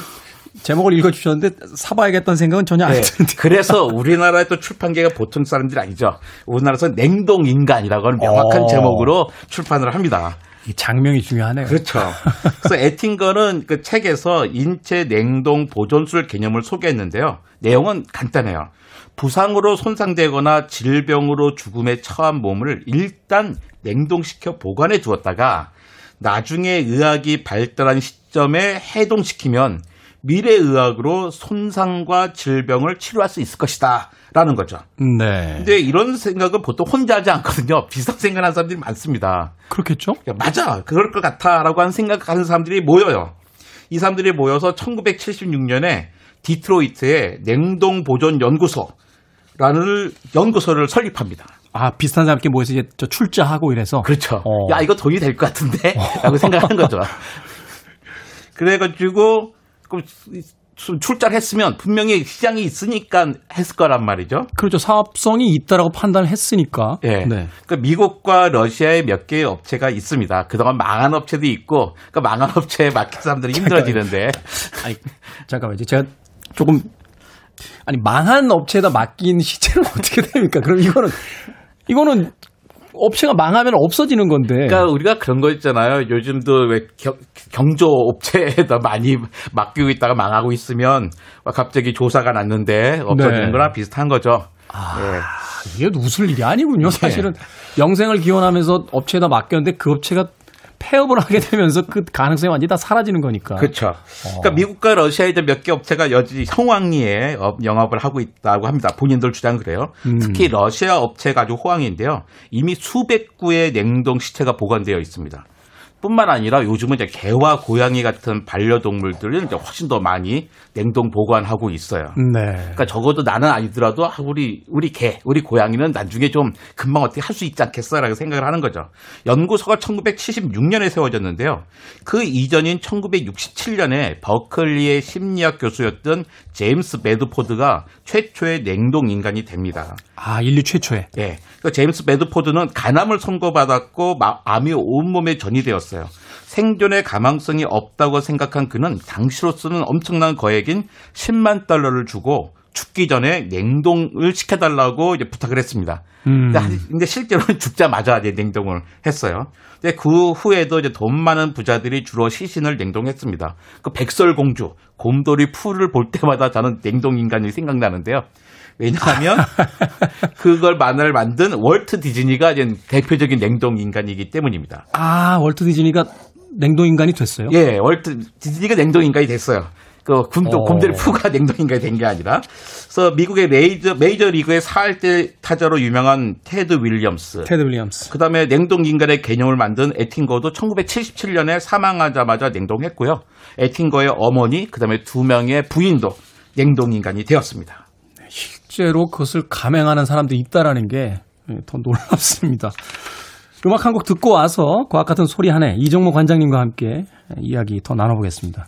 제목을 읽어주셨는데 사봐야겠다는 생각은 전혀 안 네. 드는데. 그래서 우리나라의 또 출판계가 보통 사람들이 아니죠. 우리나라에서 냉동인간이라고 하는 명확한 오. 어. 제목으로 출판을 합니다. 이 장명이 중요하네요. 그렇죠. 그래서 에팅거는 그 책에서 인체 냉동 보존술 개념을 소개했는데요. 내용은 간단해요. 부상으로 손상되거나 질병으로 죽음에 처한 몸을 일단 냉동시켜 보관해 두었다가 나중에 의학이 발달한 시점에 해동시키면 미래 의학으로 손상과 질병을 치료할 수 있을 것이다. 라는 거죠. 네. 근데 이런 생각은 보통 혼자 하지 않거든요. 비슷한 생각하는 사람들이 많습니다. 그렇겠죠? 야, 맞아. 그럴 것 같아. 라고 하는 생각하는 사람들이 모여요. 이 사람들이 모여서 1976년에 디트로이트의 냉동 보존 연구소라는 연구소를 설립합니다. 아, 비슷한 사람끼리 모여서 이제 저 출자하고 이래서. 그렇죠. 어. 야, 이거 돈이 될 것 같은데? 라고 생각하는 거죠. 그래가지고, 출자를 했으면 분명히 시장이 있으니까 했을 거란 말이죠. 그렇죠. 사업성이 있다라고 판단을 했으니까. 네. 네. 그러니까 미국과 러시아에 몇 개의 업체가 있습니다. 그동안 망한 업체도 있고, 그러니까 망한 업체에 맡긴 사람들이 힘들어지는데. 아니, 잠깐만, 이제 제가 조금 아니 망한 업체에다 맡긴 시체는 어떻게 됩니까? 그럼 이거는 이거는 업체가 망하면 없어지는 건데. 그러니까 우리가 그런 거 있잖아요. 요즘도 왜 경, 경조 업체에다 많이 맡기고 있다가 망하고 있으면 갑자기 조사가 났는데 없어지는 네. 거랑 비슷한 거죠. 아, 네. 이게 웃을 일이 아니군요. 네. 사실은 네. 영생을 기원하면서 업체에다 맡겼는데 그 업체가 폐업을 하게 되면서 그 가능성이 완전히 다 사라지는 거니까. 그렇죠. 어. 그러니까 미국과 러시아에 몇 개 업체가 여전히 성황리에 영업을 하고 있다고 합니다. 본인들 주장 그래요. 음. 특히 러시아 업체가 아주 호황인데요. 이미 수백 구의 냉동 시체가 보관되어 있습니다. 뿐만 아니라 요즘은 이제 개와 고양이 같은 반려동물들은 이제 훨씬 더 많이 냉동 보관하고 있어요. 네. 그러니까 적어도 나는 아니더라도 우리 우리 개, 우리 고양이는 나중에 좀 금방 어떻게 할 수 있지 않겠어라고 생각을 하는 거죠. 연구소가 1976년에 세워졌는데요. 그 이전인 1967년에 버클리의 심리학 교수였던 제임스 베드포드가 최초의 냉동 인간이 됩니다. 아, 인류 최초에. 네. 그 제임스 베드포드는 간암을 선고받았고 암이 온몸에 전이되었어요. 생존의 가망성이 없다고 생각한 그는 당시로서는 엄청난 거액인 10만 달러를 주고 죽기 전에 냉동을 시켜달라고 이제 부탁을 했습니다. 음. 근데, 실제로는 죽자마자 이제 냉동을 했어요. 근데 그 후에도 이제 돈 많은 부자들이 주로 시신을 냉동했습니다. 그 백설공주, 곰돌이 푸를 볼 때마다 저는 냉동 인간이 생각나는데요. 왜냐하면 그걸 만화를 만든 월트 디즈니가 이제 대표적인 냉동 인간이기 때문입니다. 아, 월트 디즈니가 냉동 인간이 됐어요? 예, 월트 디즈니가 냉동 인간이 됐어요. 그 곰도 어. 곰돌이 푸가 냉동 인간이 된게 아니라. 그래서 미국의 메이저 메이저 리그의 4할대 타자로 유명한 테드 윌리엄스. 테드 윌리엄스. 그다음에 냉동 인간의 개념을 만든 에팅거도 1977년에 사망하자마자 냉동했고요. 에팅거의 어머니, 그다음에 두 명의 부인도 냉동 인간이 되었습니다. 실제로 그것을 감행하는 사람도 있다라는 게 더 놀랍습니다. 음악 한 곡 듣고 와서 과학 같은 소리 하네 이정모 관장님과 함께 이야기 더 나눠보겠습니다.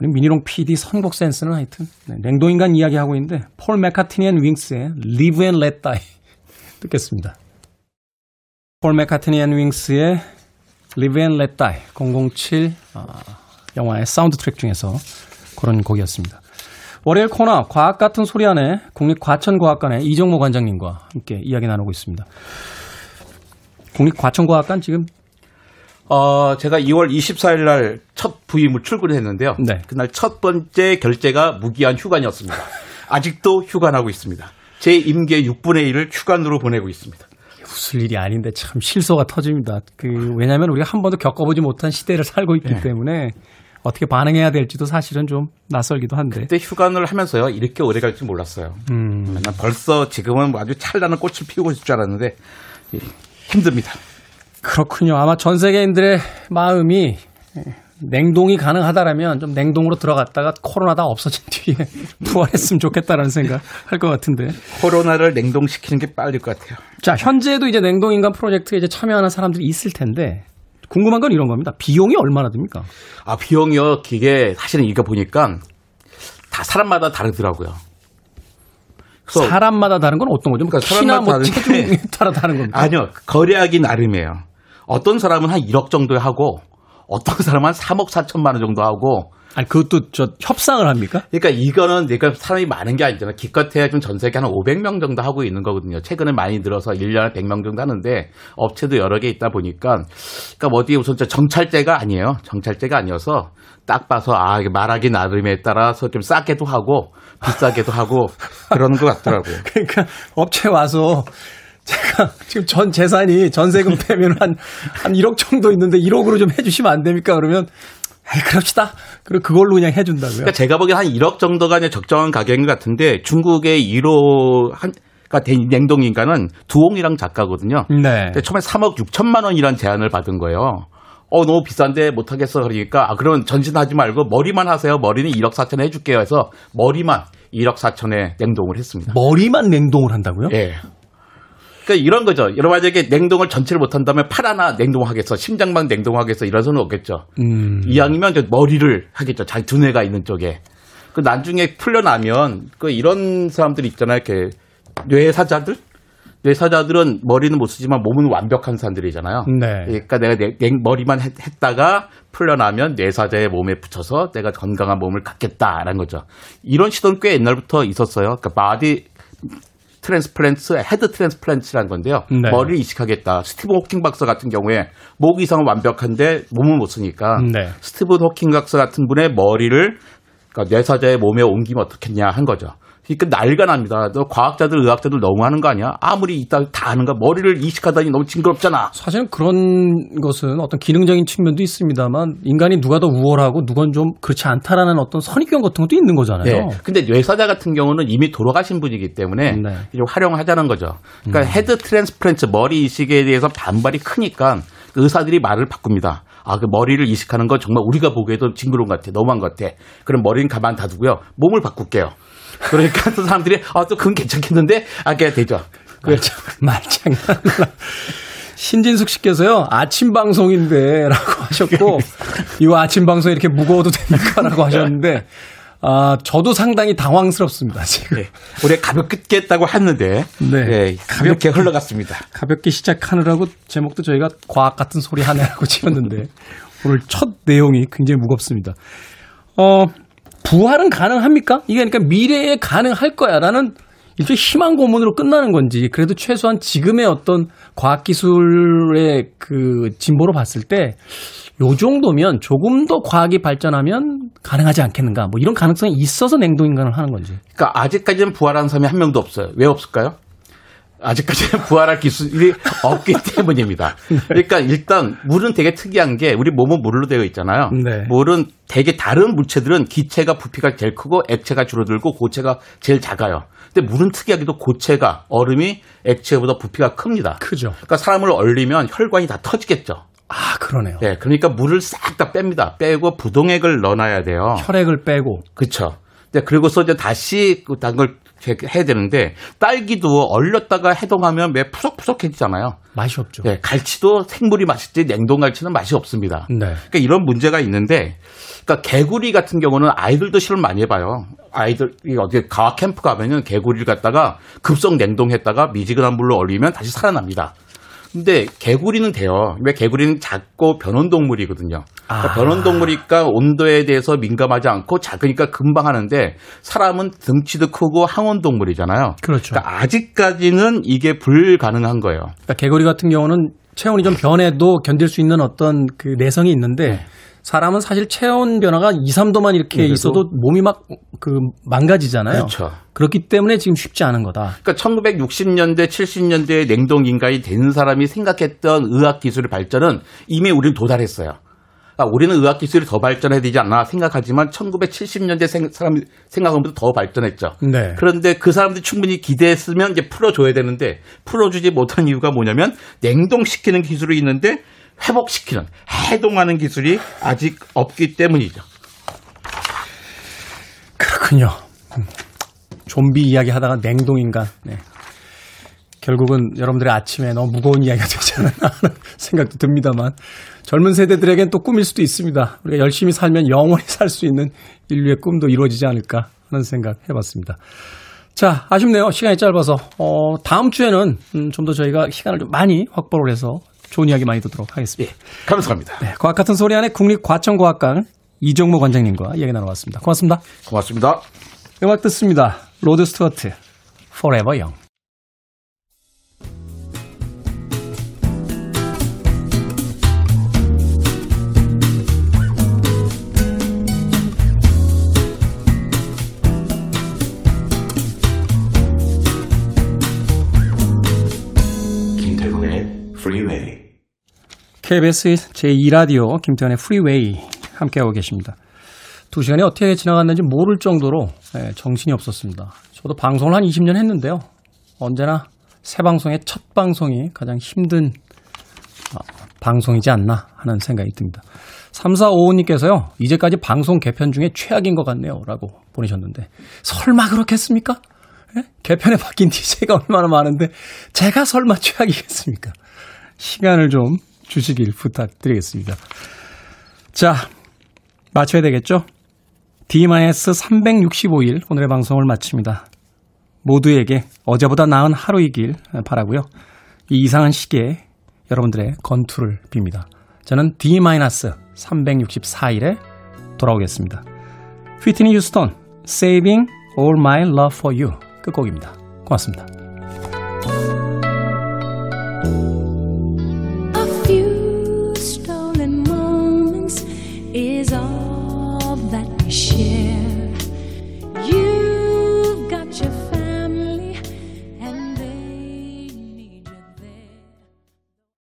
우리 미니롱 PD 선곡 센스는 하여튼 네, 냉동인간 이야기하고 있는데 폴 맥카트니 앤 윙스의 Live and Let Die 듣겠습니다. 폴 맥카트니 앤 윙스의 Live and Let Die 007 어, 영화의 사운드 트랙 중에서 그런 곡이었습니다. 월요일 코너 과학 같은 소리 안에 국립과천과학관의 이정모 관장님과 함께 이야기 나누고 있습니다. 국립과천과학관 지금 어, 제가 2월 24일 날 첫 부임을 출근했는데요. 네. 그날 첫 번째 결제가 무기한 휴관이었습니다. 아직도 휴관하고 있습니다. 제 임계 6분의 1을 휴관으로 보내고 있습니다. 웃을 일이 아닌데 참 실소가 터집니다. 그 왜냐하면 우리가 한 번도 겪어보지 못한 시대를 살고 있기 네. 때문에 어떻게 반응해야 될지도 사실은 좀 낯설기도 한데. 그때 휴관을 하면서요 이렇게 오래 갈지 몰랐어요. 음. 난 벌써 지금은 아주 찬란한 꽃을 피우고 있을 줄 알았는데 힘듭니다. 그렇군요. 아마 전 세계인들의 마음이 냉동이 가능하다라면 좀 냉동으로 들어갔다가 코로나 다 없어진 뒤에 부활했으면 좋겠다라는 생각 할 것 같은데. 코로나를 냉동시키는 게 빠를 것 같아요. 자, 현재도 이제 냉동인간 프로젝트에 이제 참여하는 사람들이 있을 텐데 궁금한 건 이런 겁니다. 비용이 얼마나 듭니까? 아, 비용이요. 기계 사실은 이거 보니까 다 사람마다 다르더라고요. 사람마다 다른 건 어떤 거죠? 그러니까 키나 뭐 체중에 따라 다른 겁니까? 아니요. 거래하기 나름이에요. 어떤 사람은 한 1억 정도 하고 어떤 사람은 한 3억 4천만 원 정도 하고 아니 그것도 저 협상을 합니까? 그러니까 이거는 내가 사람이 많은 게 아니잖아. 기껏해야 좀 전 세계 한 500명 정도 하고 있는 거거든요. 최근에 많이 늘어서 1년에 100명 정도 하는데 업체도 여러 개 있다 보니까 그러니까 뭐 어디 우선 정찰제가 아니에요. 정찰제가 아니어서 딱 봐서 아 말하기 나름에 따라서 좀 싸게도 하고 비싸게도 하고 그러는 것 같더라고요. 그러니까 업체 와서 제가 지금 전 재산이 전세금 빼면 한, 한 1억 정도 있는데 1억으로 좀 해주시면 안 됩니까? 그러면 에이, 그럽시다. 그리고 그걸로 그냥 해준다고요. 그러니까 제가 보기엔 한 1억 정도가 적정한 가격인 것 같은데 중국의 1호 한, 그러니까 냉동인가는 두홍이랑 작가거든요. 네. 처음에 3억 6천만 원이란 제안을 받은 거예요. 어, 너무 비싼데 못 하겠어. 그러니까, 아, 그럼 전진하지 말고 머리만 하세요. 머리는 1억 4천 해줄게요. 해서 머리만 1억 4천에 냉동을 했습니다. 머리만 냉동을 한다고요? 예. 그러니까 이런 거죠. 여러 만약에 냉동을 전체를 못한다면 팔 하나 냉동하겠어, 심장만 냉동하겠어 이런 소는 없겠죠. 음. 이왕이면 저 머리를 하겠죠. 자기 두뇌가 있는 쪽에. 그 나중에 풀려나면 그 이런 사람들 있잖아요. 이렇게 뇌 사자들. 뇌 사자들은 머리는 못 쓰지만 몸은 완벽한 사람들이잖아요. 네. 그러니까 내가 내, 내 머리만 했, 다가 풀려나면 뇌 사자의 몸에 붙여서 내가 건강한 몸을 갖겠다라는 거죠. 이런 시도는 꽤 옛날부터 있었어요. 그러니까 body transplant, head transplant라는 건데요. 네. 머리를 이식하겠다. 스티브 호킹 박사 같은 경우에 목 이상은 완벽한데 몸을 못 쓰니까 네. 스티브 호킹 박사 같은 분의 머리를 그러니까 뇌사자의 몸에 옮기면 어떻겠냐 한 거죠. 그러니까 난리가 납니다. 너 과학자들, 의학자들 너무 하는 거 아니야? 아무리 이따 다 하는 거 머리를 이식하다니 너무 징그럽잖아. 사실은 그런 것은 어떤 기능적인 측면도 있습니다만 인간이 누가 더 우월하고 누군 좀 그렇지 않다라는 어떤 선입견 같은 것도 있는 거잖아요. 네. 근데 뇌사자 같은 경우는 이미 돌아가신 분이기 때문에 네. 좀 활용하자는 거죠. 그러니까 음. head transplant 머리 이식에 대해서 반발이 크니까 의사들이 말을 바꿉니다. 아, 그 머리를 이식하는 건 정말 우리가 보기에도 징그러운 것 같아. 너무한 것 같아. 그럼 머리는 가만 놔두고요. 몸을 바꿀게요. 그러니까 또 사람들이 아, 또 그건 괜찮겠는데? 하게 되죠. 그렇죠. 말장난. 신진숙 씨께서요, 아침 방송인데, 라고 하셨고, 이거 아침 방송 이렇게 무거워도 됩니까? 라고 하셨는데, 아, 저도 상당히 당황스럽습니다, 지금. 네. 올해 가볍게 했다고 했는데, 네. 네. 가볍게 흘러갔습니다. 가볍게 시작하느라고 제목도 저희가 과학 같은 소리 하네라고 지었는데, 오늘 첫 내용이 굉장히 무겁습니다. 어, 부활은 가능합니까? 이게 그러니까 미래에 가능할 거야라는 일종의 희망 고문으로 끝나는 건지 그래도 최소한 지금의 어떤 과학 기술의 그 진보로 봤을 때 요 정도면 조금 더 과학이 발전하면 가능하지 않겠는가 뭐 이런 가능성이 있어서 냉동 인간을 하는 건지. 그러니까 아직까지는 부활한 사람이 한 명도 없어요. 왜 없을까요? 아직까지는 부활할 기술이 없기 때문입니다. 그러니까 일단 물은 되게 특이한 게 우리 몸은 물로 되어 있잖아요. 네. 물은 되게 다른 물체들은 기체가 부피가 제일 크고 액체가 줄어들고 고체가 제일 작아요. 근데 물은 특이하게도 고체가 얼음이 액체보다 부피가 큽니다. 크죠. 그러니까 사람을 얼리면 혈관이 다 터지겠죠. 아, 그러네요. 네, 그러니까 물을 싹 다 뺍니다. 빼고 부동액을 넣어놔야 돼요. 혈액을 빼고. 그렇죠. 네, 그리고서 이제 다시 그걸 해야 되는데 딸기도 얼렸다가 해동하면 매 푸석푸석해지잖아요. 맛이 없죠. 네, 갈치도 생물이 맛있지 냉동 갈치는 맛이 없습니다. 네. 그러니까 이런 문제가 있는데, 그러니까 개구리 같은 경우는 아이들도 실험 많이 해봐요. 아이들 어디 과학 캠프 가면은 개구리를 갖다가 급속 냉동했다가 미지근한 물로 얼리면 다시 살아납니다. 근데 개구리는 돼요. 왜 개구리는 작고 변온 동물이거든요. 그러니까 아. 변온 동물이니까 온도에 대해서 민감하지 않고 작으니까 금방 하는데 사람은 등치도 크고 항온 동물이잖아요. 그렇죠. 그러니까 아직까지는 이게 불가능한 거예요. 그러니까 개구리 같은 경우는 체온이 좀 변해도 견딜 수 있는 어떤 그 내성이 있는데 네. 사람은 사실 체온 변화가 2, 3도만 이렇게 있어도 몸이 막 그 망가지잖아요. 그렇죠. 그렇기 때문에 지금 쉽지 않은 거다. 그러니까 1960년대, 70년대에 냉동 인간이 된 사람이 생각했던 의학 기술의 발전은 이미 우리는 도달했어요. 그러니까 우리는 의학 기술이 더 발전해야 되지 않나 생각하지만 1970년대 생, 사람 생각보다 더 발전했죠. 네. 그런데 그 사람들이 충분히 기대했으면 이제 풀어줘야 되는데 풀어주지 못한 이유가 뭐냐면 냉동시키는 기술이 있는데 회복시키는 해동하는 기술이 아직 없기 때문이죠. 그렇군요. 음. 좀비 이야기 하다가 냉동인간. 네. 결국은 여러분들의 아침에 너무 무거운 이야기가 되지 않나 하는 생각도 듭니다만 젊은 세대들에겐 또 꿈일 수도 있습니다. 우리가 열심히 살면 영원히 살 수 있는 인류의 꿈도 이루어지지 않을까 하는 생각 해봤습니다. 자, 아쉽네요. 시간이 짧아서. 어, 다음 주에는 음, 좀더 저희가 시간을 좀 많이 확보를 해서 좋은 이야기 많이 듣도록 하겠습니다. 예, 감사합니다. 네, 과학 같은 소리 하네 국립과천과학관 이정모 관장님과 이야기 나눠봤습니다. 고맙습니다. 고맙습니다. 음악 듣습니다. 로드 스튜어트, Forever Young. KBS 제2라디오 김태현의 프리웨이 함께하고 계십니다. 두 시간이 어떻게 지나갔는지 모를 정도로 네, 정신이 없었습니다. 저도 방송을 한 20년 했는데요. 언제나 새 방송의 첫 방송이 가장 힘든 어, 방송이지 않나 하는 생각이 듭니다. 3455님께서요, 이제까지 방송 개편 중에 최악인 것 같네요. 라고 보내셨는데, 설마 그렇겠습니까? 예? 개편에 바뀐 DJ가 얼마나 많은데, 제가 설마 최악이겠습니까? 시간을 좀 주시길 부탁드리겠습니다. 자, 마쳐야 되겠죠? D-365일 오늘의 방송을 마칩니다. 모두에게 어제보다 나은 하루이길 바라고요. 이 이상한 시기에 여러분들의 건투를 빕니다. 저는 D-364일에 돌아오겠습니다. 휘트니 유스톤, Saving All My Love For You 끝곡입니다. 고맙습니다.